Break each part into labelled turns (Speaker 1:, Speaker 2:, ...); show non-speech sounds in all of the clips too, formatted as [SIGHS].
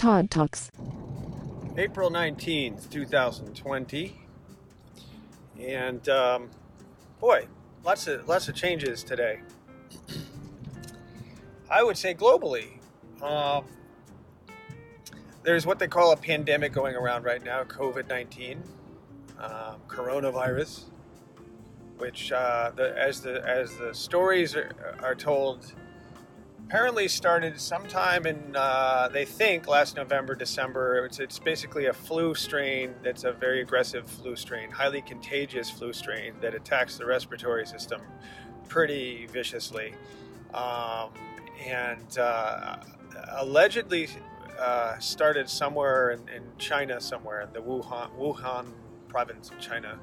Speaker 1: Todd Talks.
Speaker 2: April 19th, 2020. And um, boy, lots of lots of changes today. [CLEARS THROAT] I would say globally. Um, there's what they call a pandemic going around right now, COVID 19, um, coronavirus, which, uh, the, as, the, as the stories are, are told, apparently started sometime in uh, they think last November, December. It's it's basically a flu strain that's a very aggressive flu strain, highly contagious flu strain that attacks the respiratory system pretty viciously, um, and uh, allegedly uh, started somewhere in, in, China, somewhere in the Wuhan Wuhan province of China.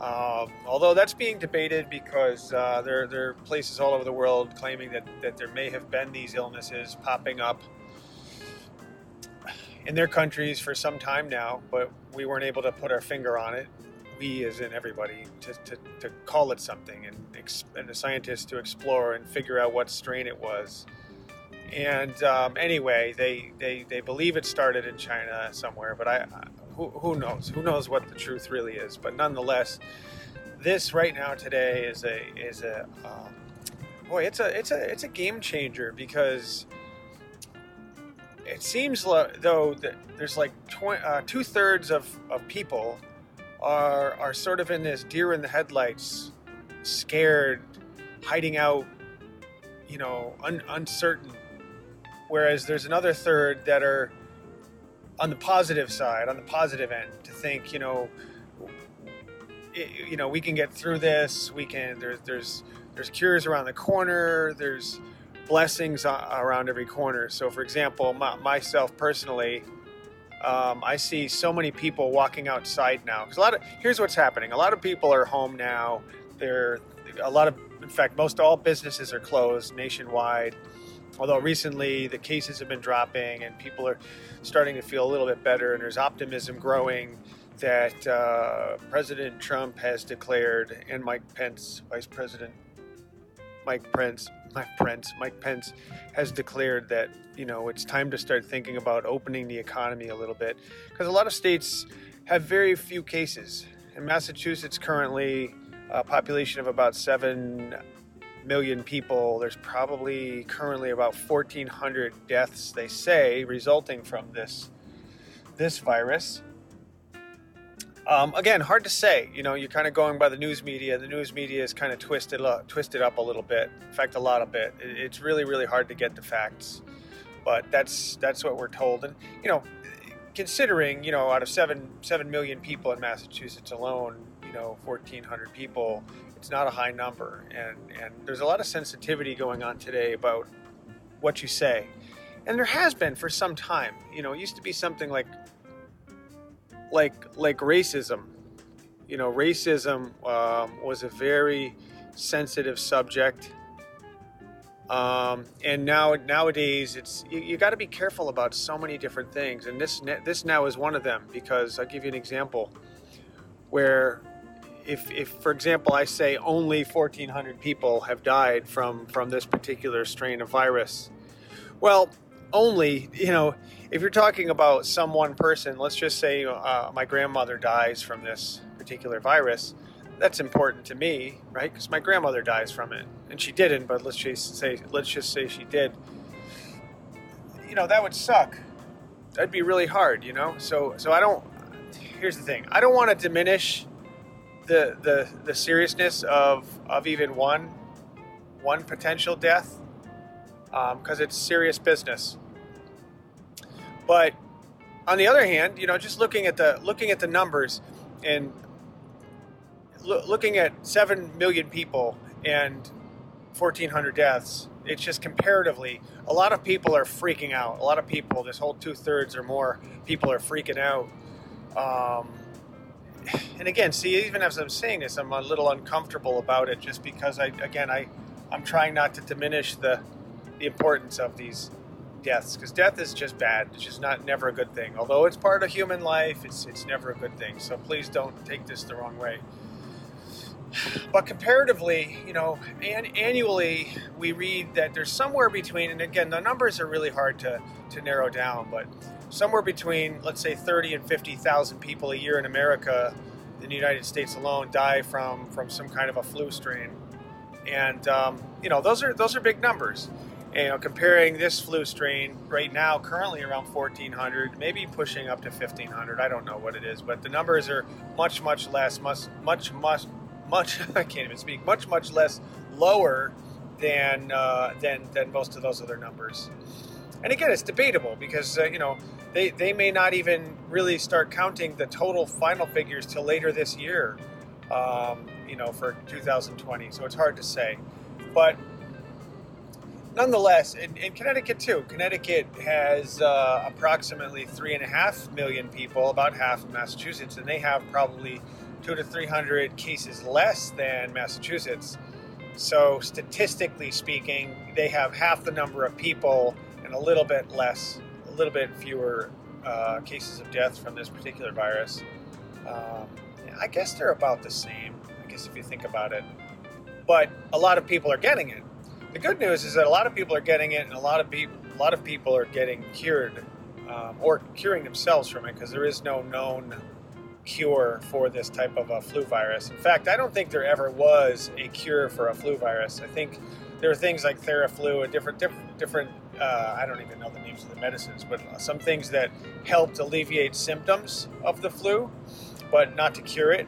Speaker 2: Um, although that's being debated because uh, there, there are places all over the world claiming that, that there may have been these illnesses popping up in their countries for some time now, but we weren't able to put our finger on it. We, as in everybody, to, to, to call it something and, and the scientists to explore and figure out what strain it was. And um, anyway, they, they, they believe it started in China somewhere, but I, who, knows? Who knows what the truth really is? But nonetheless, this right now today is a is a um, boy. It's a it's a it's a game changer because it seems though that there's like tw- uh, two thirds of, of people are are sort of in this deer in the headlights, scared, hiding out, you know, un- uncertain. Whereas there's another third that are on the positive side, on the positive end, to think, you know, it, you know, we can get through this. We can. There's there's there's cures around the corner. There's blessings around every corner. So, for example, my, myself personally, um, I see so many people walking outside now. Because a lot of here's what's happening. A lot of people are home now. They're a lot of, in fact, most all businesses are closed nationwide. Although recently the cases have been dropping and people are starting to feel a little bit better, and there's optimism growing that uh, President Trump has declared, and Mike Pence, Vice President Mike Pence, Mike Pence, Mike Pence has declared that you know it's time to start thinking about opening the economy a little bit because a lot of states have very few cases. In Massachusetts, currently a population of about seven million people, there's probably currently about 1,400 deaths, they say, resulting from this this virus. Um, again, hard to say. You know, you're kind of going by the news media. The news media is kind of twisted up, twisted up a little bit. In fact, a lot of bit. It's really, really hard to get the facts, but that's that's what we're told. And you know, considering you know, out of seven seven million people in Massachusetts alone, you know, 1,400 people it's not a high number, and and there's a lot of sensitivity going on today about what you say, and there has been for some time. You know, it used to be something like like like racism. You know, racism um, was a very sensitive subject. Um, and now nowadays it's you, you got to be careful about so many different things and this this now is one of them because I'll give you an example where if, if for example I say only 1,400 people have died from from this particular strain of virus, well, only you know if you're talking about some one person, let's just say uh, my grandmother dies from this particular virus. That's important to me, right? Because my grandmother dies from it, and she didn't. But let's just say let's just say she did. You know that would suck. That'd be really hard, you know. So so I don't. Here's the thing. I don't want to diminish the the the seriousness of of even one one potential death because um, it's serious business. But on the other hand, you know, just looking at the looking at the numbers and lo- looking at seven million people and fourteen hundred deaths, it's just comparatively a lot of people are freaking out. A lot of people, this whole two thirds or more people are freaking out. Um, and again, see, even as I'm saying this, I'm a little uncomfortable about it, just because I, again, I, I'm trying not to diminish the, the importance of these deaths, because death is just bad. It's just not never a good thing. Although it's part of human life, it's it's never a good thing. So please don't take this the wrong way. But comparatively, you know, an- annually we read that there's somewhere between, and again, the numbers are really hard to, to narrow down, but somewhere between, let's say, 30 and 50,000 people a year in America, in the United States alone, die from, from some kind of a flu strain. And, um, you know, those are, those are big numbers. And, you know, comparing this flu strain right now, currently around 1,400, maybe pushing up to 1,500. I don't know what it is, but the numbers are much, much less, much, much, much, [LAUGHS] much. I can't even speak. Much, much less lower than uh, than than most of those other numbers. And again, it's debatable because uh, you know they they may not even really start counting the total final figures till later this year. Um, you know, for 2020. So it's hard to say, but nonetheless, in, in, Connecticut too, Connecticut has uh, approximately three and a half million people, about half of Massachusetts, and they have probably two to three hundred cases less than Massachusetts. So statistically speaking, they have half the number of people and a little bit less, little bit fewer uh, cases of death from this particular virus. Um, I guess they're about the same. I guess if you think about it, but a lot of people are getting it the good news is that a lot of people are getting it, and a lot of people, a lot of people are getting cured um, or curing themselves from it because there is no known cure for this type of a flu virus. In fact, I don't think there ever was a cure for a flu virus. I think there are things like Theraflu and different, different, different. Uh, I don't even know the names of the medicines, but some things that helped alleviate symptoms of the flu, but not to cure it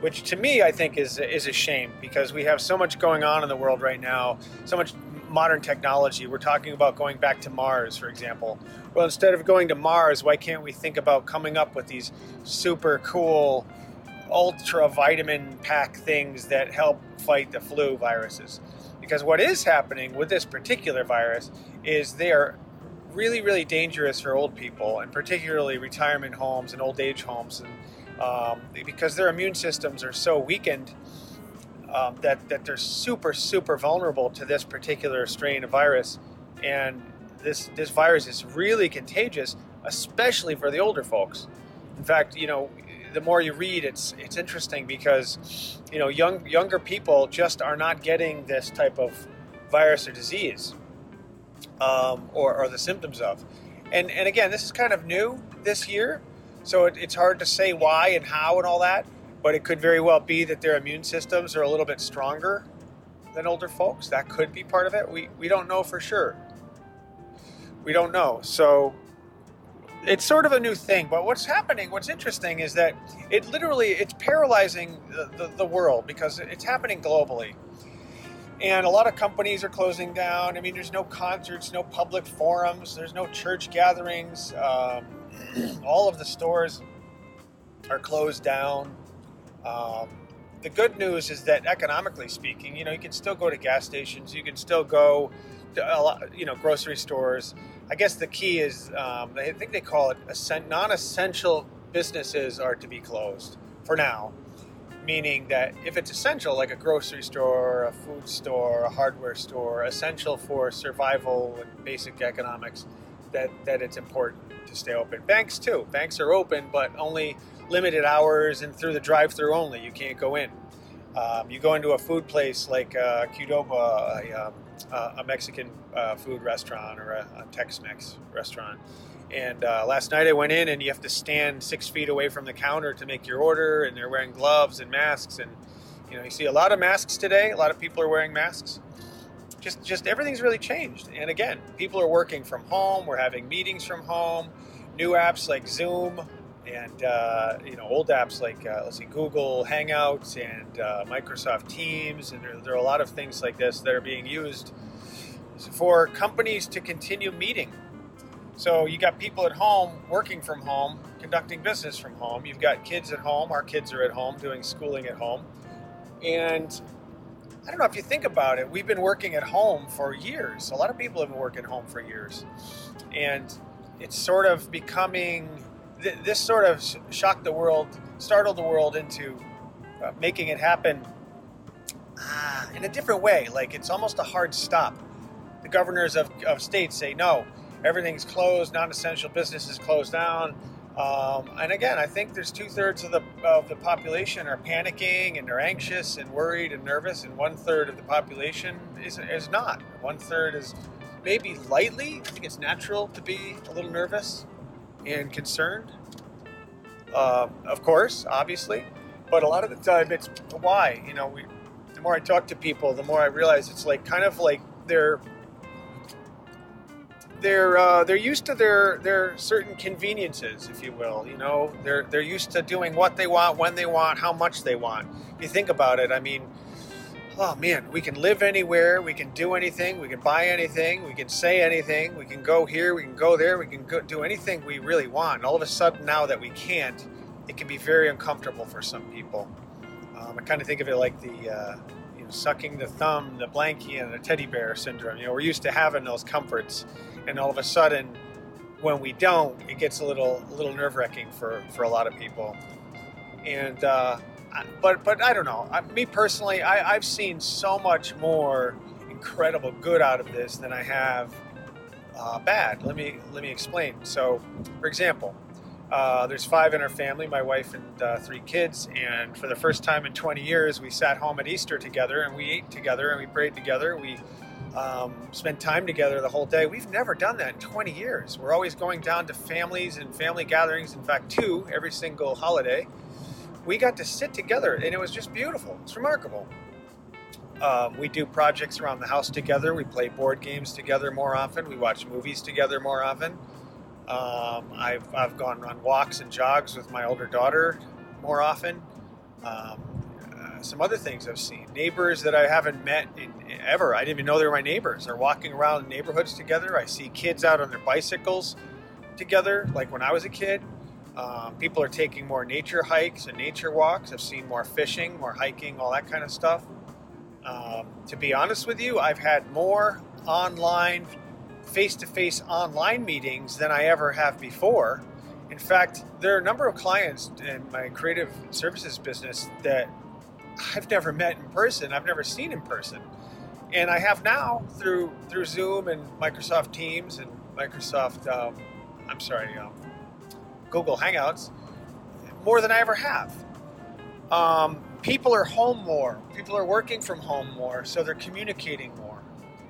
Speaker 2: which to me I think is is a shame because we have so much going on in the world right now, so much modern technology. We're talking about going back to Mars, for example. Well, instead of going to Mars, why can't we think about coming up with these super cool ultra vitamin pack things that help fight the flu viruses? Because what is happening with this particular virus is they are really, really dangerous for old people, and particularly retirement homes and old age homes and um, because their immune systems are so weakened um, that, that they're super, super vulnerable to this particular strain of virus. And this, this virus is really contagious, especially for the older folks. In fact, you know, the more you read, it's it's interesting because you know young younger people just are not getting this type of virus or disease, um, or, or the symptoms of. And and again, this is kind of new this year. So it, it's hard to say why and how and all that, but it could very well be that their immune systems are a little bit stronger than older folks. That could be part of it. We, we don't know for sure. We don't know. So it's sort of a new thing. But what's happening, what's interesting is that it literally, it's paralyzing the, the, the world because it's happening globally and a lot of companies are closing down. I mean, there's no concerts, no public forums, there's no church gatherings. Um, [CLEARS THROAT] all of the stores are closed down. Um, the good news is that economically speaking, you know, you can still go to gas stations, you can still go to a lot, you know, grocery stores. I guess the key is, um, I think they call it non-essential businesses are to be closed for now, meaning that if it's essential, like a grocery store, a food store, a hardware store, essential for survival and basic economics, that that it's important to stay open. Banks too. Banks are open, but only limited hours and through the drive-through only. You can't go in. Um, you go into a food place like uh, Qdoba, um, uh, a Mexican uh, food restaurant or a, a, Tex-Mex restaurant. And uh, last night I went in, and you have to stand six feet away from the counter to make your order, and they're wearing gloves and masks. And you know, you see a lot of masks today. A lot of people are wearing masks just just everything's really changed. And again, people are working from home. We're having meetings from home. New apps like Zoom and uh, you know old apps like uh, let's see Google Hangouts and uh, Microsoft Teams, and there, there, are a lot of things like this that are being used for companies to continue meeting. So you got people at home working from home, conducting business from home. You've got kids at home. Our kids are at home doing schooling at home, and I don't know if you think about it, we've been working at home for years. A lot of people have been working at home for years. And it's sort of becoming, this sort of shocked the world, startled the world into uh, making it happen uh, in a different way. Like it's almost a hard stop. The governors of, of states say, no, everything's closed, non essential businesses closed down. Um, and again, I think there's two thirds of the of the population are panicking and they're anxious and worried and nervous, and one third of the population is is not. One third is maybe lightly. I think it's natural to be a little nervous and concerned. Um, of course, obviously, but a lot of the time it's why. You know, we, the more I talk to people, the more I realize it's like kind of like they're they're uh, they're used to their their certain conveniences, if you will. You know, they're they're used to doing what they want, when they want, how much they want. If you think about it, I mean, oh man, we can live anywhere, we can do anything, we can buy anything, we can say anything, we can go here, we can go there, we can go, do anything we really want. And all of a sudden, now that we can't, it can be very uncomfortable for some people. Um, I kind of think of it like the uh, you know, sucking the thumb, the blankie, and the teddy bear syndrome. You know, we're used to having those comforts and all of a sudden, when we don't, it gets a little a little nerve wracking for for a lot of people. And uh, but but I don't know. I, me personally, I, I've seen so much more incredible good out of this than I have uh, bad. Let me let me explain. So, for example, uh, there's five in our family, my wife and uh, three kids, and for the first time in 20 years, we sat home at Easter together and we ate together and we prayed together. We um, spend time together the whole day. We've never done that in 20 years. We're always going down to families and family gatherings. In fact, two every single holiday. We got to sit together, and it was just beautiful. It's remarkable. Um, we do projects around the house together. We play board games together more often. We watch movies together more often. Um, I've, I've gone on walks and jogs with my older daughter more often. Um, some other things I've seen. Neighbors that I haven't met in, ever. I didn't even know they were my neighbors. They're walking around neighborhoods together. I see kids out on their bicycles together, like when I was a kid. Um, people are taking more nature hikes and nature walks. I've seen more fishing, more hiking, all that kind of stuff. Um, to be honest with you, I've had more online, face to face online meetings than I ever have before. In fact, there are a number of clients in my creative services business that I've never met in person. I've never seen in person, and I have now through through Zoom and Microsoft Teams and Microsoft. Um, I'm sorry, um, Google Hangouts, more than I ever have. Um, people are home more. People are working from home more, so they're communicating more.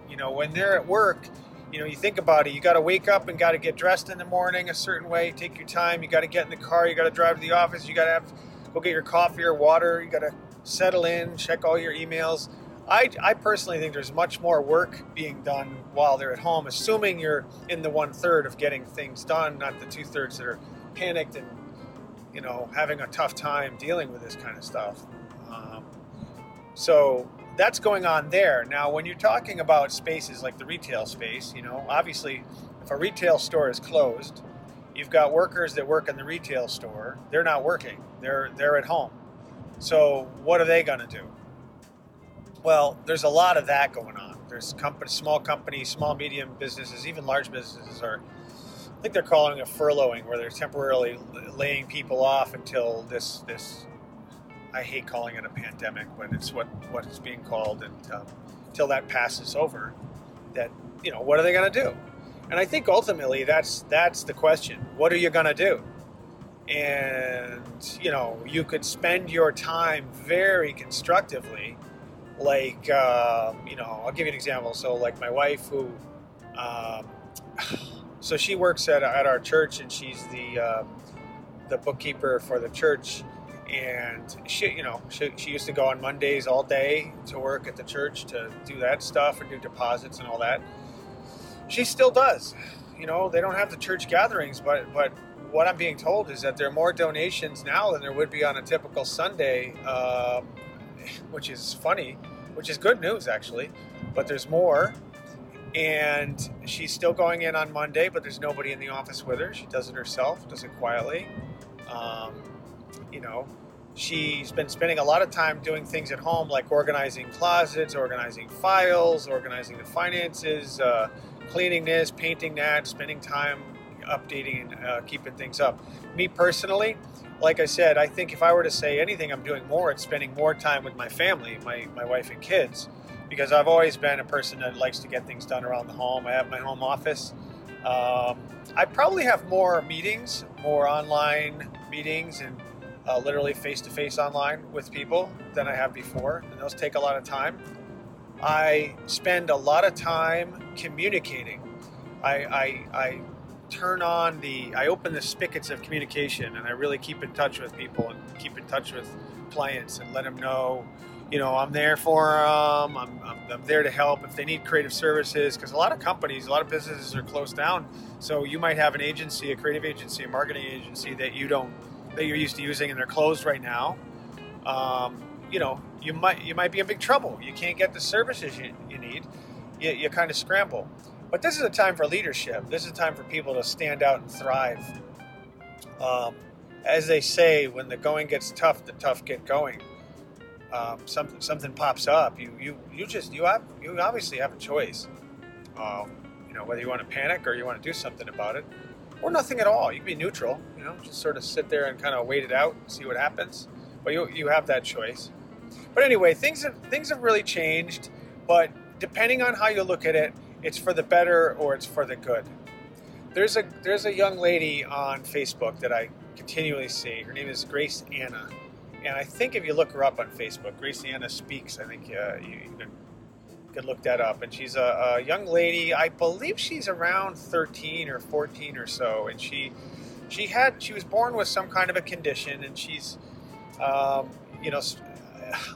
Speaker 2: You know, when they're at work, you know, you think about it. You got to wake up and got to get dressed in the morning a certain way. Take your time. You got to get in the car. You got to drive to the office. You got to have go get your coffee or water. You got to settle in, check all your emails. I, I personally think there's much more work being done while they're at home, assuming you're in the one third of getting things done, not the two thirds that are panicked and you know having a tough time dealing with this kind of stuff. Um, so that's going on there. Now, when you're talking about spaces like the retail space, you know, obviously, if a retail store is closed, you've got workers that work in the retail store. They're not working. They're they're at home. So what are they going to do? Well, there's a lot of that going on. There's company, small companies, small medium businesses, even large businesses are. I think they're calling it furloughing, where they're temporarily laying people off until this this. I hate calling it a pandemic when it's what what it's being called, and um, until that passes over, that you know what are they going to do? And I think ultimately that's that's the question. What are you going to do? and you know you could spend your time very constructively like uh, you know i'll give you an example so like my wife who um, so she works at, at our church and she's the uh, the bookkeeper for the church. And she you know she, she used to go on mondays all day to work at the church to do that stuff and do deposits and all that. She still does. You know they don't have the church gatherings but but what I'm being told is that there are more donations now than there would be on a typical Sunday, um, which is funny, which is good news actually. But there's more, and she's still going in on Monday, but there's nobody in the office with her. She does it herself, does it quietly. Um, you know, she's been spending a lot of time doing things at home, like organizing closets, organizing files, organizing the finances, uh, cleaning this, painting that, spending time updating and uh, keeping things up. Me personally, like I said, I think if I were to say anything, I'm doing more. It's spending more time with my family, my, my wife and kids, because I've always been a person that likes to get things done around the home. I have my home office. Um, I probably have more meetings, more online meetings, and uh, literally face to face online with people than I have before, and those take a lot of time. I spend a lot of time communicating. I, I, I turn on the, I open the spigots of communication, and I really keep in touch with people and keep in touch with clients and let them know you know, I'm there for them. I'm, I'm, I'm, there to help if they need creative services. Because a lot of companies, a lot of businesses are closed down. So you might have an agency, a creative agency, a marketing agency that you don't, that you're used to using, and they're closed right now. Um, you know, you might you might be in big trouble. You can't get the services you, you need. You, you kind of scramble. But this is a time for leadership. This is a time for people to stand out and thrive. Um, as they say, when the going gets tough, the tough get going um, something something pops up, you you you just you have you obviously have a choice. Um, you know whether you want to panic or you want to do something about it, or nothing at all. You can be neutral. You know, just sort of sit there and kind of wait it out, see what happens. But you you have that choice. But anyway, things have things have really changed. But depending on how you look at it, it's for the better or it's for the good. There's a there's a young lady on Facebook that I continually see. Her name is Grace Anna and I think if you look her up on Facebook, Graciana Speaks, I think uh, you, you could look that up. And she's a, a, young lady. I believe she's around 13 or 14 or so. And she she had she was born with some kind of a condition, and she's um, you know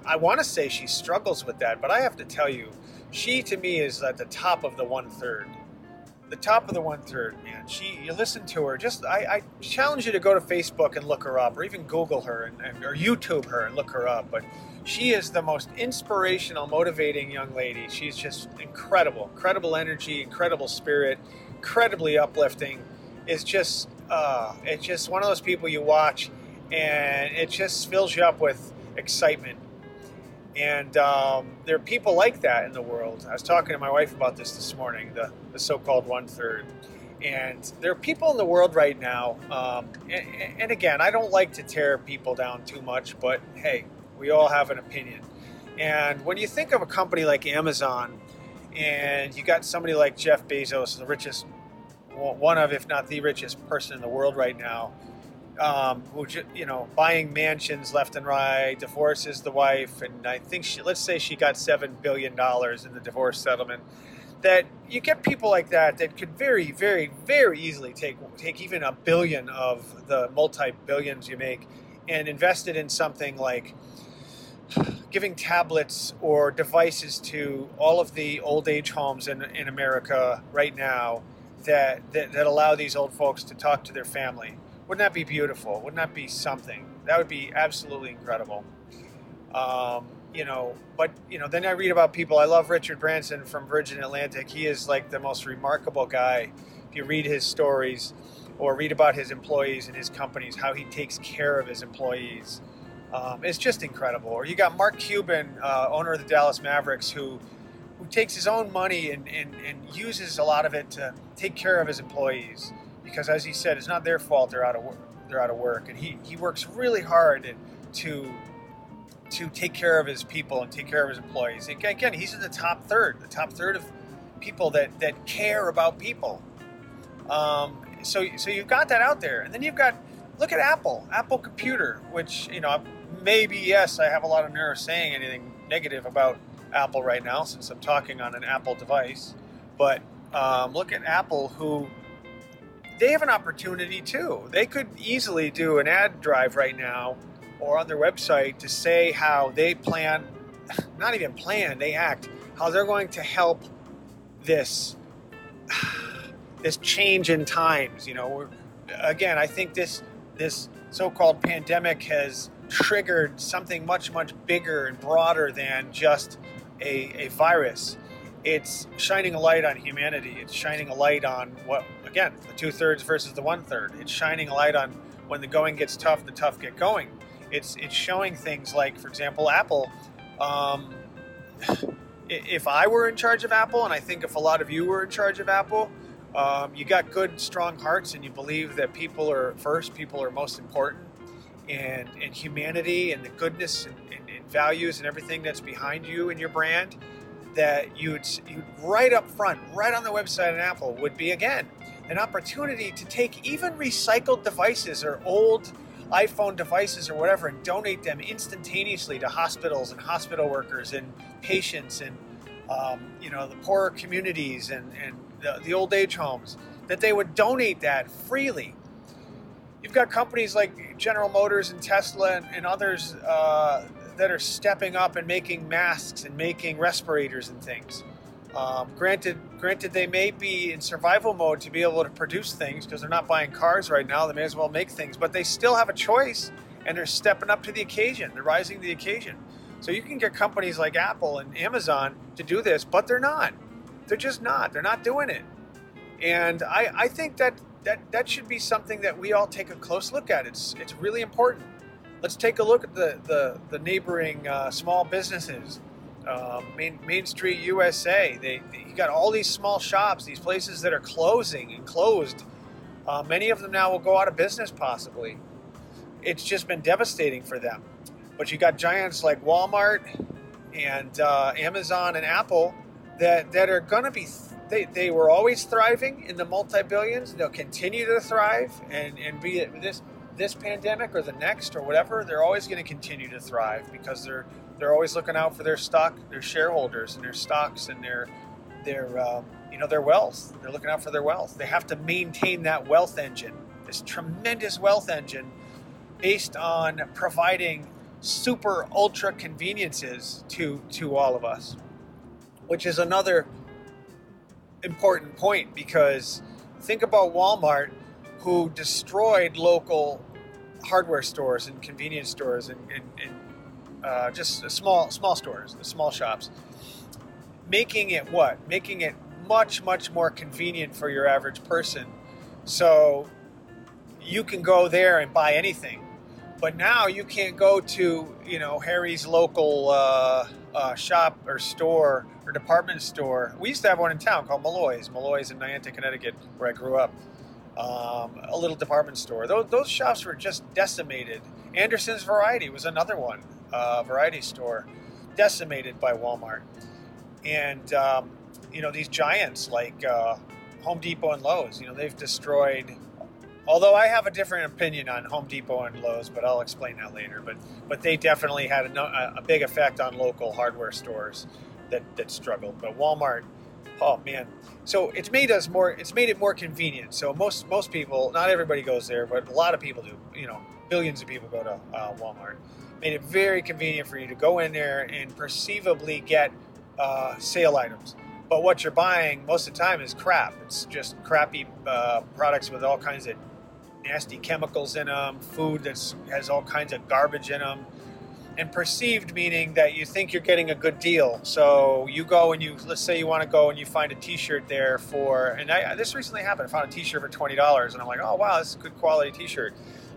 Speaker 2: I want to say she struggles with that, but I have to tell you, she to me is at the top of the one third the top of the one third, man. She, you listen to her. Just, I, I, challenge you to go to Facebook and look her up, or even Google her and, and, or YouTube her and look her up. But she is the most inspirational, motivating young lady. She's just incredible, incredible energy, incredible spirit, incredibly uplifting. It's just, uh, it's just one of those people you watch, and it just fills you up with excitement and um, there are people like that in the world. I was talking to my wife about this this morning, the, the so called one third. And there are people in the world right now. Um, and, and, again, I don't like to tear people down too much, but hey, we all have an opinion. And when you think of a company like Amazon, and you got somebody like Jeff Bezos, the richest, one of, if not the richest person in the world right now, um, who you know buying mansions left and right, divorces the wife, and I think she, let's say she got seven billion dollars in the divorce settlement. That you get people like that that could very, very, very easily take take even a billion of the multi billions you make and invest it in something like giving tablets or devices to all of the old age homes in, in America right now that, that, that allow these old folks to talk to their family wouldn't that be beautiful? Wouldn't that be something? That would be absolutely incredible. Um, you know, but you know, then I read about people. I love Richard Branson from Virgin Atlantic. He is like the most remarkable guy. If you read his stories or read about his employees and his companies, how he takes care of his employees, um, it's just incredible. Or you got Mark Cuban, uh, owner of the Dallas Mavericks, who who takes his own money and, and, and uses a lot of it to take care of his employees because as he said, it's not their fault they're out of work. They're out of work, and he, he works really hard to to take care of his people and take care of his employees. Again, he's in the top third, the top third of people that that care about people. Um, so so you've got that out there, and then you've got look at Apple, Apple Computer, which you know maybe yes, I have a lot of nerve saying anything negative about Apple right now since I'm talking on an Apple device, but um, look at Apple who they have an opportunity too. They could easily do an ad drive right now or on their website to say how they plan, [LAUGHS] not even plan, they act, how they're going to help this [SIGHS] this change in times. You know, again, I think this this so-called pandemic has triggered something much much bigger and broader than just a, a virus it's shining a light on humanity. It's shining a light on what, again, the two thirds versus the one third. It's shining a light on when the going gets tough, the tough get going. It's it's showing things like, for example, Apple. Um, [SIGHS] if I were in charge of Apple, and I think if a lot of you were in charge of Apple, um, you got good, strong hearts, and you believe that people are first, people are most important, and and humanity and the goodness and, and, and values and everything that's behind you and your brand that you'd, you'd right up front, right on the website of Apple, would be again an opportunity to take even recycled devices or old iPhone devices or whatever and donate them instantaneously to hospitals and hospital workers and patients and um, you know the poorer communities and, and the, the old age homes that they would donate that freely. You've got companies like General Motors and Tesla and, and others uh, that are stepping up and making masks and making respirators and things. Um, granted, granted, they may be in survival mode to be able to produce things because they're not buying cars right now. They may as well make things, but they still have a choice, and they're stepping up to the occasion. They're rising to the occasion. So you can get companies like Apple and Amazon to do this, but they're not. They're just not. They're not doing it. And I, I think that, that that should be something that we all take a close look at. It's it's really important. Let's take a look at the the, the neighboring uh, small businesses um, Main, Main Street USA. They, they, you got all these small shops, these places that are closing and closed. Uh, many of them now will go out of business, possibly. It's just been devastating for them. But you got giants like Walmart and uh, Amazon and Apple that that are going to be. They, they were always thriving in the multi billions. They'll continue to thrive, and and be this this pandemic or the next or whatever, they're always going to continue to thrive because they're they're always looking out for their stock, their shareholders, and their stocks and their their um, you know their wealth. They're looking out for their wealth. They have to maintain that wealth engine, this tremendous wealth engine, based on providing super ultra conveniences to to all of us, which is another important point because think about Walmart, who destroyed local hardware stores and convenience stores and, and, and uh, just small small stores, small shops, making it what? Making it much much more convenient for your average person. So you can go there and buy anything, but now you can't go to you know Harry's local uh, uh, shop or store or department store. We used to have one in town called Malloy's. Malloy's in Niantic, Connecticut, where I grew up. Um, a little department store. Those, those shops were just decimated. Anderson's Variety was another one uh, variety store decimated by Walmart. And, um, you know, these giants like uh, Home Depot and Lowe's, you know, they've destroyed. Although I have a different opinion on Home Depot and Lowe's, but I'll explain that later. But but they definitely had a, a big effect on local hardware stores that, that struggled. But Walmart, oh man, so it's made us more. It's made it more convenient. So most most people, not everybody goes there, but a lot of people do. You know, billions of people go to uh, Walmart made it very convenient for you to go in there and perceivably get uh, sale items. But what you're buying most of the time is crap. It's just crappy uh, products with all kinds of nasty chemicals in them, food that has all kinds of garbage in them. And perceived meaning that you think you're getting a good deal. So you go and you, let's say you want to go and you find a T-shirt there for, and I, this recently happened. I found a T-shirt for twenty dollars, and I'm like, oh wow, this is a good quality T-shirt.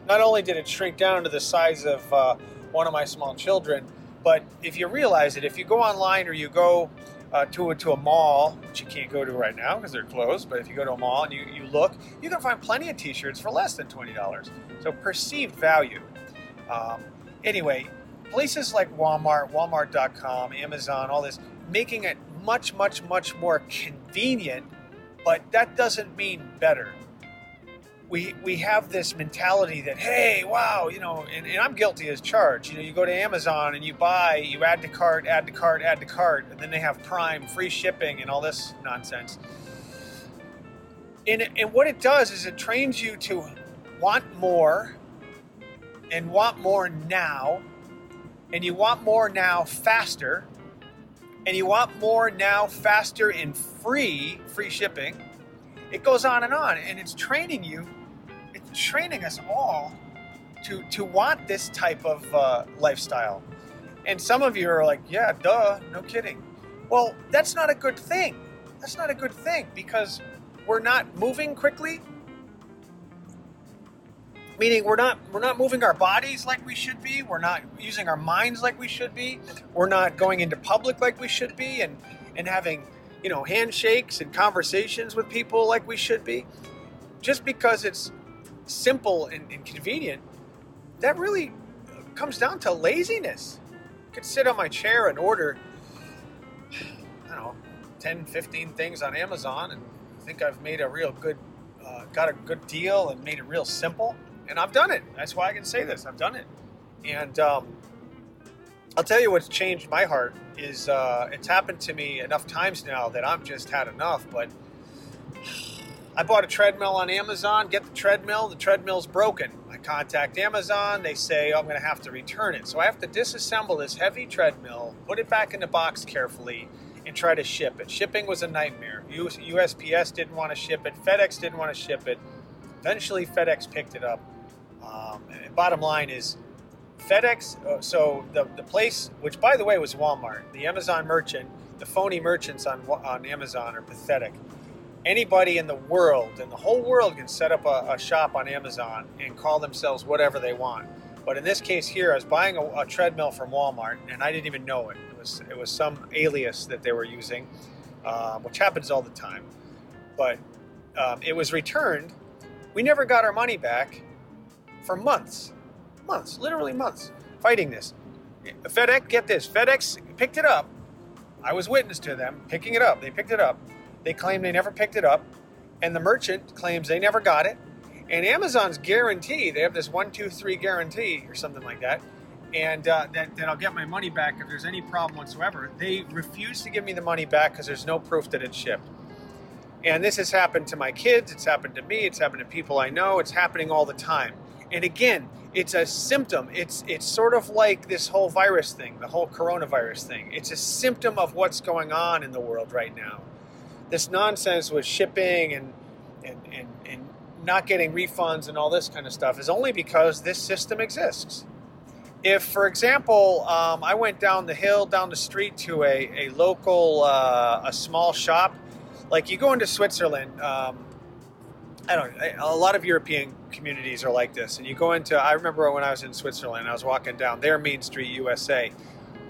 Speaker 2: Not only did it shrink down to the size of uh, one of my small children. But if you realize it, if you go online or you go uh, to, a, to a mall, which you can't go to right now because they're closed, but if you go to a mall and you, you look, you can find plenty of t shirts for less than $20. So perceived value. Um, anyway, places like Walmart, Walmart.com, Amazon, all this, making it much, much, much more convenient, but that doesn't mean better we we have this mentality that hey wow you know and, and, i'm guilty as charged. You know you go to amazon and you buy you add to cart add to cart add to cart and then they have prime free shipping and all this nonsense. And, and what it does is it trains you to want more and want more now and you want more now faster and you want more now faster and free free shipping. It goes on and on and it's training you training us all to to want this type of uh, lifestyle. And some of you are like yeah duh no kidding. Well that's not a good thing. That's not a good thing because we're not moving quickly. Meaning we're not we're not moving our bodies like we should be. We're not using our minds like we should be. We're not going into public like we should be and and having you know, handshakes and conversations with people like we should be, just because it's simple and, and convenient, that really comes down to laziness. I could sit on my chair and order, I 10, 15 things on Amazon, and I think I've made a real good, uh, got a good deal and made it real simple. And I've done it. That's why I can say this. I've done it. And um, I'll tell you what's changed my heart is uh, it's happened to me enough times now that I've just had enough. But I bought a treadmill on Amazon. Get the treadmill. The treadmill's broken. I contact Amazon. They say oh, I'm going to have to return it. So I have to disassemble this heavy treadmill, put it back in the box carefully, and try to ship it. Shipping was a nightmare. USPS didn't want to ship it. FedEx didn't want to ship it. Eventually, FedEx picked it up. Um, and bottom line is, FedEx, uh, so the, the place, which by the way was Walmart, the Amazon merchant, the phony merchants on, on Amazon are pathetic. Anybody in the world, in the whole world, can set up a, a shop on Amazon and call themselves whatever they want. But in this case here, I was buying a, a, treadmill from Walmart, and I didn't even know it. It was it was some alias that they were using, um, which happens all the time. But um, it was returned. We never got our money back for months months, literally months, fighting this. FedEx, get this, FedEx picked it up. I was witness to them picking it up. They picked it up. They claim they never picked it up, and the merchant claims they never got it. And Amazon's guarantee, they have this one, two, three guarantee or something like that, and uh, that, that I'll get my money back if there's any problem whatsoever. They refuse to give me the money back because there's no proof that it's shipped. And this has happened to my kids, it's happened to me, it's happened to people I know, it's happening all the time. And again, it's a symptom. It's it's sort of like this whole virus thing, the whole coronavirus thing. It's a symptom of what's going on in the world right now. This nonsense with shipping and and, and, and not getting refunds and all this kind of stuff is only because this system exists. If, for example, um, I went down the hill, down the street to a, a local, uh, a small shop, like you go into Switzerland, um, I don't. A lot of European communities are like this, and you go into. I remember when I was in Switzerland, I was walking down their Main Street, USA.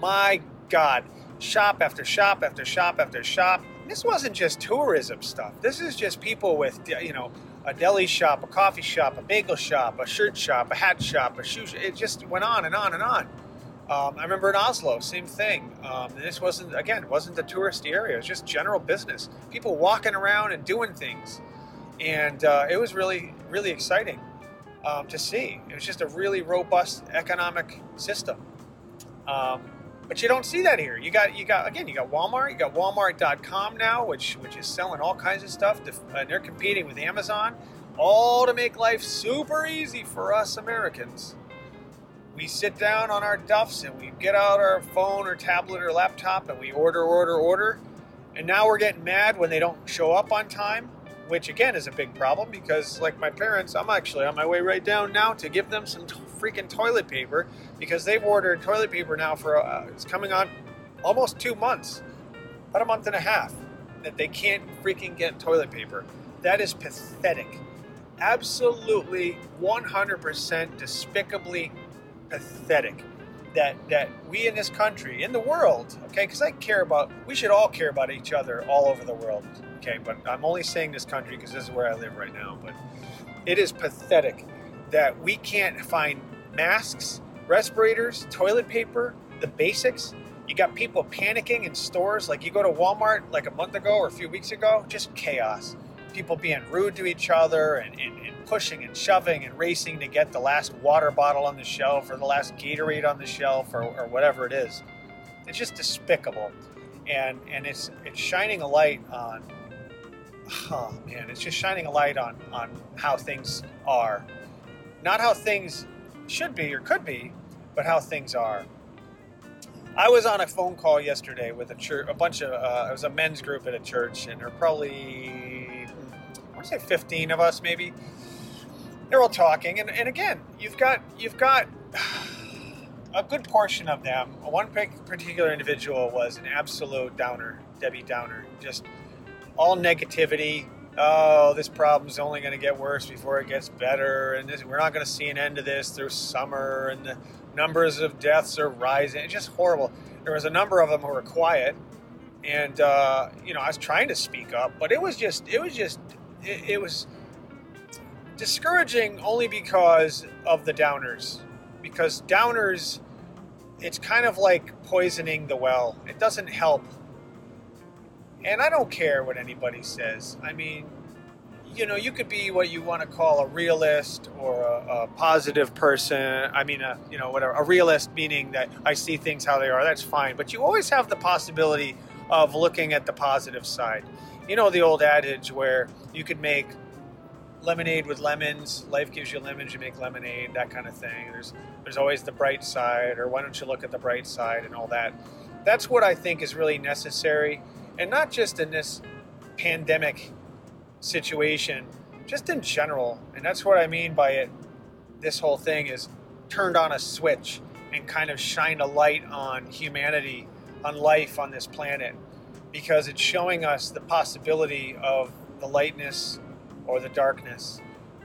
Speaker 2: My God, shop after shop after shop after shop. This wasn't just tourism stuff. This is just people with, you know, a deli shop, a coffee shop, a bagel shop, a shirt shop, a hat shop, a shoe. Shop. It just went on and on and on. Um, I remember in Oslo, same thing. Um, this wasn't again, wasn't the touristy area. It was just general business. People walking around and doing things and uh, it was really really exciting um, to see. It was just a really robust economic system. Um, but you don't see that here. You got you got again. You got Walmart. You got Walmart.com now, which which is selling all kinds of stuff, to, uh, and they're competing with Amazon, all to make life super easy for us Americans. We sit down on our duffs and we get out our phone or tablet or laptop and we order, order, order. And now we're getting mad when they don't show up on time which again is a big problem because, like my parents, I'm actually on my way right down now to give them some t- freaking toilet paper because they've ordered toilet paper now for uh, it's coming on almost two months, about a month and a half that they can't freaking get toilet paper. That is pathetic. Absolutely 100% despicably pathetic that that we in this country, in the world, okay, because I care about, we should all care about each other all over the world okay, but I'm only saying this country because this is where I live right now. But it is pathetic that we can't find masks, respirators, toilet paper, the basics. You got people panicking in stores. Like you go to Walmart like a month ago or a few weeks ago, just chaos. People being rude to each other and, and, and pushing and shoving and racing to get the last water bottle on the shelf or the last Gatorade on the shelf or, or whatever it is. It's just despicable. And, and it's, it's shining a light on oh man, it's just shining a light on on how things are, not how things should be or could be, but how things are. I was on a phone call yesterday with a church, a bunch of uh, it was a men's group at a church, and there were probably I want to say 15 of us maybe. They're all talking, and, and again, you've got you've got a good portion of them. One particular individual was an absolute downer, Debbie Downer, just all negativity. Oh, this problem's only going to get worse before it gets better, and this, we're not going to see an end to this through summer, and the numbers of deaths are rising. It's just horrible. There was a number of them who were quiet, and uh, you know I was trying to speak up, but it was just it was just it, it was discouraging only because of the downers, because downers it's kind of like poisoning the well. It doesn't help And I don't care what anybody says. I mean, you know, you could be what you want to call a realist or a, a positive person. I mean, a, you know, whatever. A realist meaning that I see things how they are. That's fine. But you always have the possibility of looking at the positive side. You know, the old adage where you could make lemonade with lemons. Life gives you lemons, you make lemonade. That kind of thing. There's there's always the bright side, or why don't you look at the bright side and all that. That's what I think is really necessary, and not just in this pandemic situation, just in general. And that's what I mean by it. This whole thing is turned on a switch and kind of shined a light on humanity, on life on this planet, because it's showing us the possibility of the lightness or the darkness,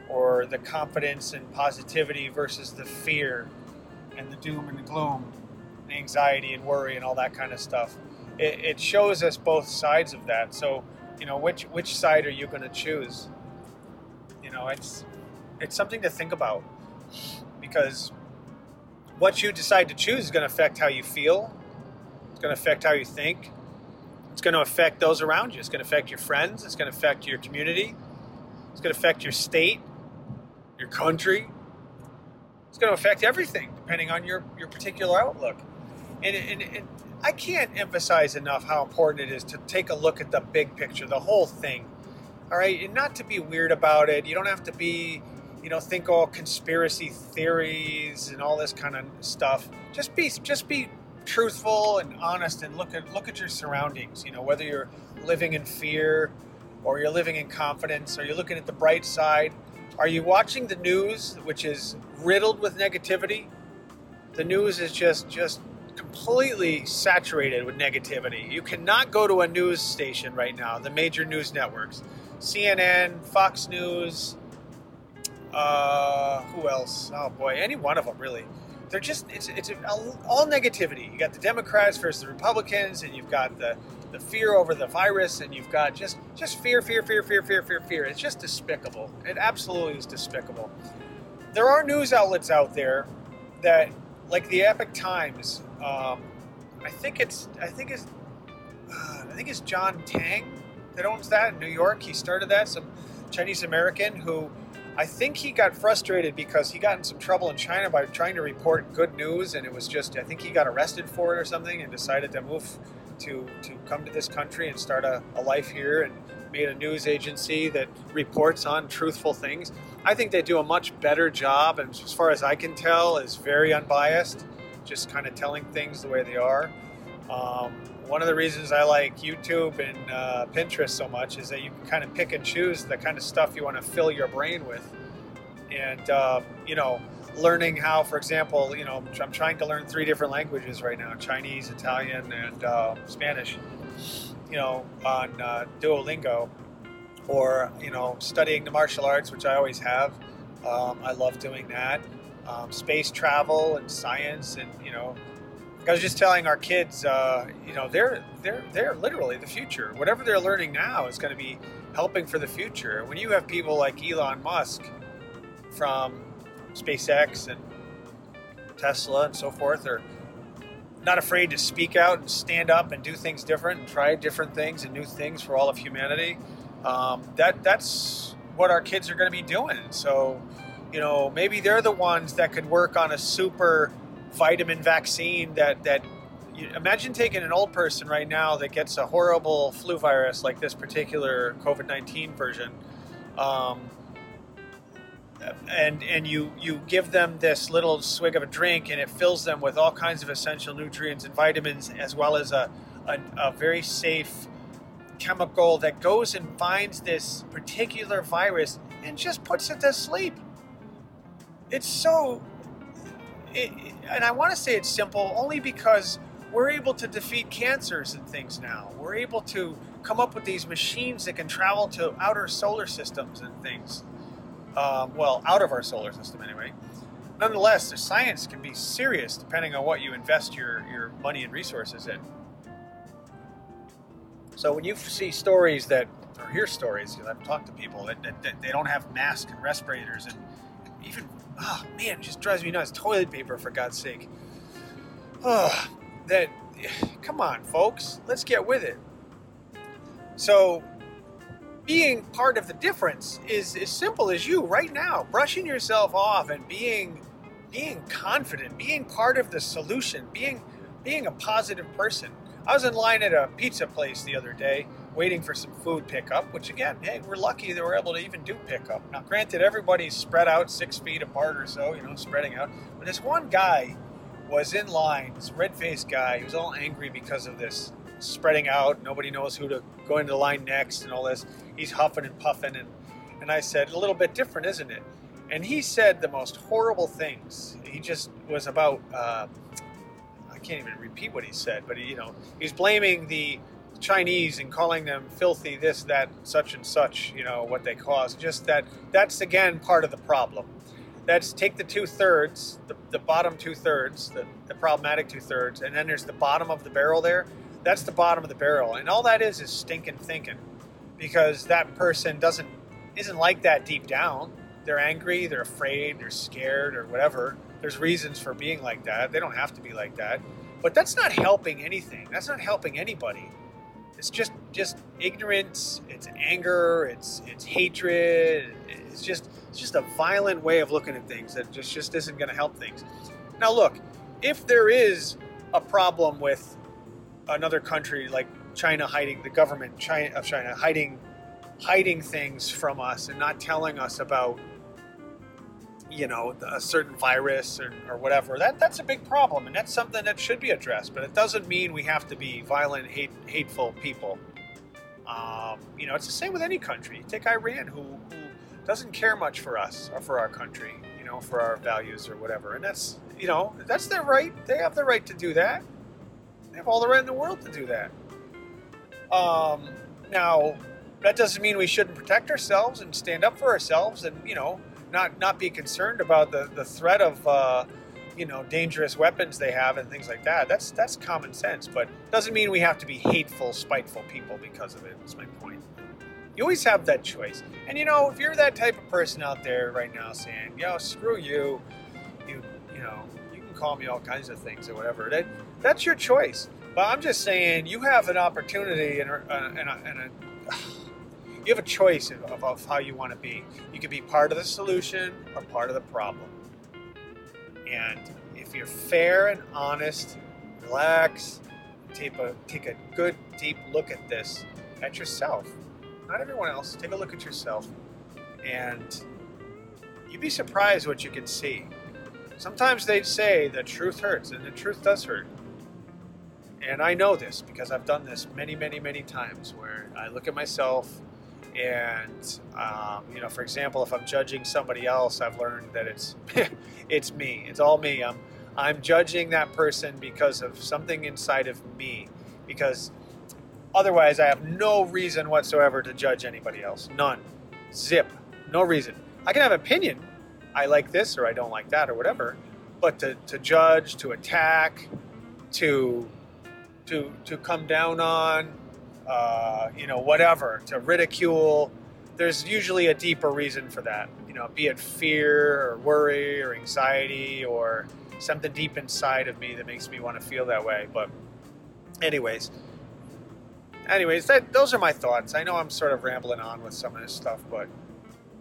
Speaker 2: or the confidence and positivity versus the fear and the doom and the gloom, and anxiety and worry and all that kind of stuff. It, it shows us both sides of that. So you know which which side are you going to choose? You know it's it's something to think about. Because what you decide to choose is going to affect how you feel. It's going to affect how you think. It's going to affect those around you. It's going to affect your friends. It's going to affect your community. It's going to affect your state your country. It's going to affect everything depending on your your particular outlook. And, and, and I can't emphasize enough how important it is to take a look at the big picture, the whole thing. All right, and not to be weird about it. You don't have to be, you know, think all conspiracy theories and all this kind of stuff. Just be, just be truthful and honest, and look at look at your surroundings. You know, whether you're living in fear, or you're living in confidence, or you're looking at the bright side. Are you watching the news, which is riddled with negativity? The news is just just completely saturated with negativity. You cannot go to a news station right now, the major news networks, CNN, Fox News, uh, who else? Oh boy, any one of them really. They're just it's it's all negativity. You got the Democrats versus the Republicans, and you've got the the fear over the virus, and you've got just just fear, fear, fear, fear, fear, fear, fear. It's just despicable. It absolutely is despicable. There are news outlets out there that, like the Epoch Times, um, I think it's I think it's uh, [SIGHS] I think it's John Tang that owns that in New York. He started that. Some Chinese American who I think he got frustrated because he got in some trouble in China by trying to report good news, and it was just I think he got arrested for it or something, and decided to move to to come to this country and start a, a life here and made a news agency that reports on truthful things. I think they do a much better job, and as far as I can tell, is very unbiased just kind of telling things the way they are. Um, one of the reasons I like YouTube and uh, Pinterest so much is that you can kind of pick and choose the kind of stuff you want to fill your brain with. And, uh, you know, learning how, for example, you know, I'm trying to learn three different languages right now Chinese, Italian, and uh, Spanish, you know, on uh, Duolingo. Or, you know, studying the martial arts, which I always have. Um, I love doing that um, space travel and science, and you know, I was just telling our kids, uh, you know, they're they're they're literally the future. Whatever they're learning now is going to be helping for the future. When you have people like Elon Musk from SpaceX and Tesla and so forth, are not afraid to speak out and stand up and do things different and try different things and new things for all of humanity. Um, that that's what our kids are going to be doing. So you know, maybe they're the ones that could work on a super vitamin vaccine that that you, imagine taking an old person right now that gets a horrible flu virus like this particular COVID-19 version. Um, and and you you give them this little swig of a drink and it fills them with all kinds of essential nutrients and vitamins as well as a, a, a very safe chemical that goes and finds this particular virus and just puts it to sleep it's so it, and I want to say it's simple only because we're able to defeat cancers and things now. We're able to come up with these machines that can travel to outer solar systems and things. Um, well, out of our solar system anyway. Nonetheless, the science can be serious depending on what you invest your, your money and resources in. So when you see stories that, or hear stories, because I've talked to people that, that, that they don't have masks and respirators and even oh man, it just drives me nuts. Toilet paper, for God's sake. Oh, that, come on, folks, let's get with it. So being part of the difference is as simple as you right now brushing yourself off and being being confident, being part of the solution, being being a positive person. I was in line at a pizza place the other day waiting for some food pickup, which again, hey, we're lucky that we're able to even do pickup. Now, granted, everybody's spread out six feet apart or so, you know, spreading out. But this one guy was in line, this red faced guy, he was all angry because of this spreading out. Nobody knows who to go into the line next and all this. He's huffing and puffing. And, and I said, a little bit different, isn't it? And he said the most horrible things. He just was about, uh, I can't even repeat what he said, but he, you know, he's blaming the Chinese and calling them filthy, this, that, such and such, you know, what they cause. Just that, that's again part of the problem. That's take the two thirds, the, the bottom two thirds, the, the problematic two thirds, and then there's the bottom of the barrel there. That's the bottom of the barrel. And all that is is stinking thinking because that person doesn't, isn't like that deep down. They're angry, they're afraid, they're scared, or whatever. There's reasons for being like that. They don't have to be like that. But that's not helping anything. That's not helping anybody it's just just ignorance it's anger it's it's hatred it's just it's just a violent way of looking at things that just just isn't going to help things. Now look if there is a problem with another country like china hiding the government china, of china hiding hiding things from us and not telling us about you know a certain virus or, or whatever that that's a big problem and that's something that should be addressed but it doesn't mean we have to be violent hate, hateful people. Um, you know it's the same with any country. Take iran who, who doesn't care much for us or for our country you know for our values or whatever and that's you know that's their right. They have the right to do that. They have all the right in the world to do that. Um, now that doesn't mean we shouldn't protect ourselves and stand up for ourselves and you know not not be concerned about the, the threat of uh, you know dangerous weapons they have and things like that. That's that's common sense, but doesn't mean we have to be hateful, spiteful people because of it. That's my point. You always have that choice, and you know if you're that type of person out there right now saying, "Yo, screw you," you you know you can call me all kinds of things or whatever. That that's your choice. But I'm just saying you have an opportunity and a, and a, and a you have a choice of, of how you want to be. You can be part of the solution or part of the problem. And if you're fair and honest, relax, take a, take a good, deep look at this, at yourself, not everyone else, take a look at yourself, and you'd be surprised what you can see. Sometimes they say the truth hurts, and the truth does hurt. And I know this because I've done this many, many, many times where I look at myself and um, you know for example if i'm judging somebody else i've learned that it's [LAUGHS] it's me. It's all me. I'm i'm judging that person because of something inside of me. Because otherwise i have no reason whatsoever to judge anybody else. None. Zip. No reason. I can have opinion. I like this or i don't like that or whatever. But to, to judge to attack to to to come down on uh, you know, whatever, to ridicule. There's usually a deeper reason for that, you know, be it fear or worry or anxiety or something deep inside of me that makes me want to feel that way. But, anyways, anyways, that, those are my thoughts. I know I'm sort of rambling on with some of this stuff, but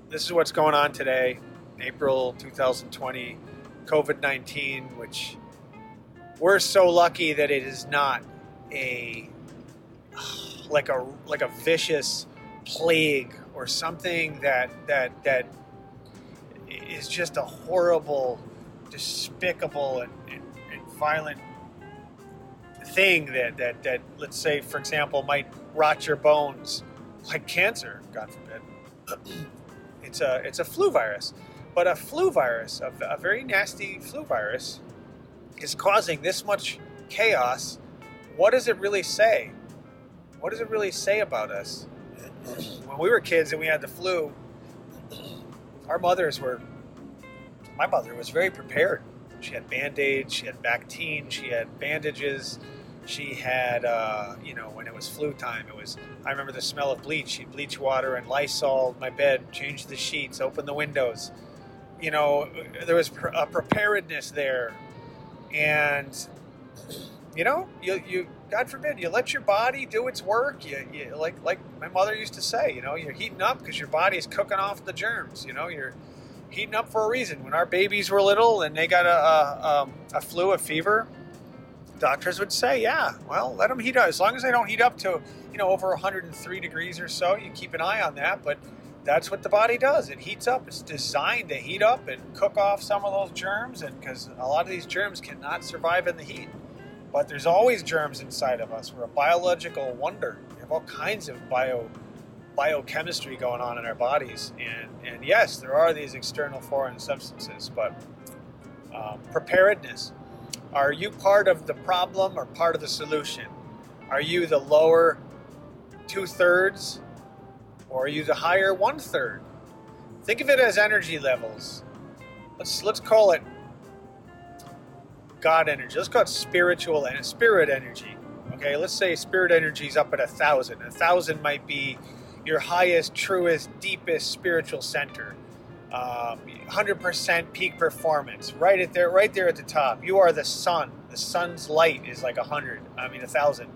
Speaker 2: this is what's going on today, April 2020, COVID 19, which we're so lucky that it is not a like a like a vicious plague or something that that that is just a horrible, despicable, and, and, and violent thing that, that that let's say, for example, might rot your bones, like cancer, God forbid. [CLEARS THROAT] it's a it's a flu virus, but a flu virus, a, a very nasty flu virus, is causing this much chaos. What does it really say? What does it really say about us? When we were kids and we had the flu, our mothers were, my mother was very prepared. She had band aids, she had Bactine, she had bandages, she had, uh, you know, when it was flu time, it was, I remember the smell of bleach. She'd bleach water and Lysol my bed, change the sheets, open the windows. You know, there was a preparedness there. And you know, you, you God forbid, you let your body do its work. You, you like like my mother used to say, you know, you're heating up because your body is cooking off the germs. You know, you're heating up for a reason. When our babies were little and they got a a, um, a flu, a fever, doctors would say, yeah, well, let them heat up as long as they don't heat up to you know over 103 degrees or so. You keep an eye on that, but that's what the body does. It heats up. It's designed to heat up and cook off some of those germs, and because a lot of these germs cannot survive in the heat. But there's always germs inside of us. We're a biological wonder. We have all kinds of bio biochemistry going on in our bodies, and and yes, there are these external foreign substances, but um, preparedness. Are you part of the problem or part of the solution? Are you the lower two thirds or are you the higher one third? Think of it as energy levels. Let's let's call it God energy. Let's call it spiritual and spirit energy. Okay, let's say spirit energy is up at a thousand. A thousand might be your highest, truest, deepest spiritual center. Um, 100% peak performance, right at there, right there at the top. You are the sun. The sun's light is like a hundred. I mean, a thousand.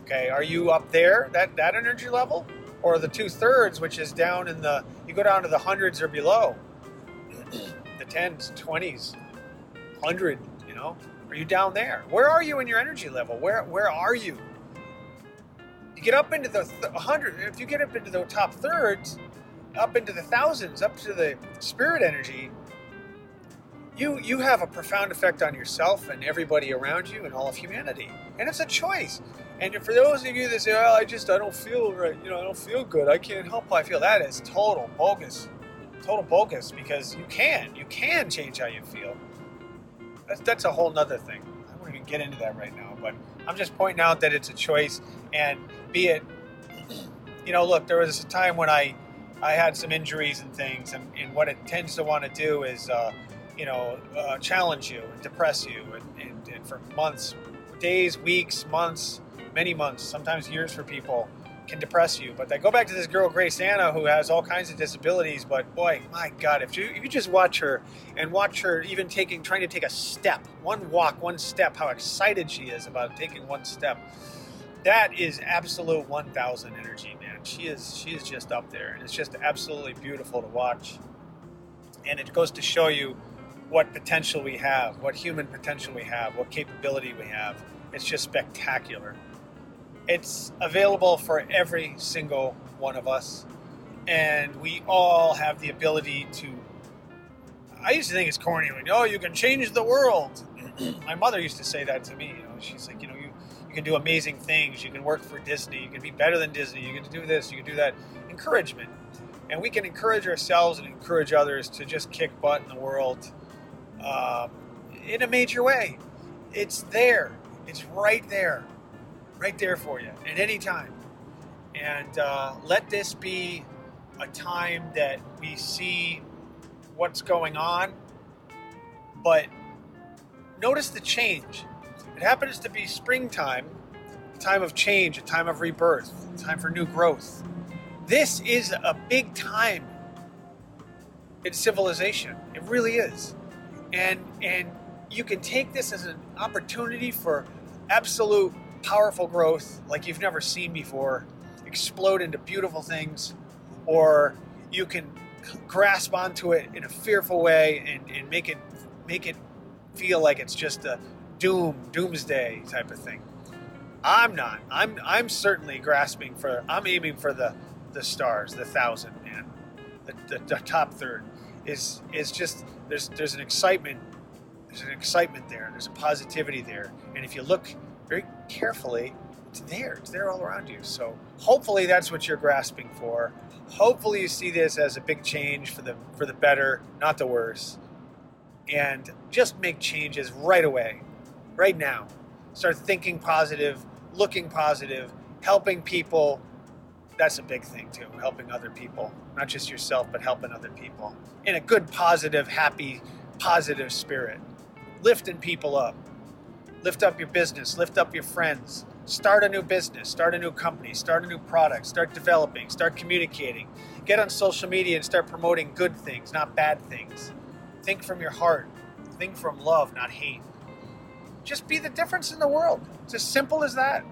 Speaker 2: Okay, are you up there? That that energy level? or the two thirds, which is down in the, you go down to the hundreds or below, [CLEARS THROAT] the tens, twenties, hundred. Know, are you down there? Where are you in your energy level? Where where are you? You get up into the th- hundred. If you get up into the top thirds, up into the thousands, up to the spirit energy, you you have a profound effect on yourself and everybody around you and all of humanity. And it's a choice. And for those of you that say, "Oh, I just I don't feel right," you know, I don't feel good. I can't help how I feel. That is total bogus, total bogus. Because you can, you can change how you feel. That's that's a whole nother thing. I won't even get into that right now. But I'm just pointing out that it's a choice, and be it, [CLEARS THROAT] you know, look, there was a time when I I had some injuries and things, and, and what it tends to want to do is, uh, you know, uh, challenge you and depress you, and, and, and for months, days, weeks, months many months, sometimes years for people, can depress you. But I go back to this girl, Grace Anna, who has all kinds of disabilities. But boy, my God, if you, if you just watch her and watch her even taking, trying to take a step, one walk, one step, how excited she is about taking one step. That is absolute 1000 energy, man. She is she is just up there, and it's just absolutely beautiful to watch. And it goes to show you what potential we have, what human potential we have, what capability we have. It's just spectacular. It's available for every single one of us, and we all have the ability to. I used to think it's corny, like, oh, you can change the world. [CLEARS THROAT] My mother used to say that to me. You know, she's like, you know, you you can do amazing things. You can work for Disney. You can be better than Disney. You can do this. You can do that. Encouragement, and we can encourage ourselves and encourage others to just kick butt in the world um, in a major way. It's there. It's right there right there for you at any time. And uh, let this be a time that we see what's going on, but notice the change. It happens to be springtime, a time of change, a time of rebirth, a time for new growth. This is a big time in civilization. It really is. And and you can take this as an opportunity for absolute powerful growth like you've never seen before, explode into beautiful things, or you can grasp onto it in a fearful way and, and make it make it feel like it's just a doom doomsday type of thing. I'm not. I'm I'm certainly grasping for. I'm aiming for the the stars, the thousand, man. The, the, the top third is is just there's there's an excitement. There's an excitement there. There's a positivity there. And if you look very carefully, it's there. It's there all around you. So hopefully that's what you're grasping for. Hopefully you see this as a big change for the for the better, not the worse. And just make changes right away, right now. Start thinking positive, looking positive, helping people. That's a big thing too, helping other people, not just yourself, but helping other people in a good, positive, happy, positive spirit, lifting people up lift up your business, lift up your friends, start a new business, start a new company, start a new product, start developing, start communicating. Get on social media and start promoting good things, not bad things. Think from your heart, think from love, not hate. just be the difference in the world. It's as simple as that.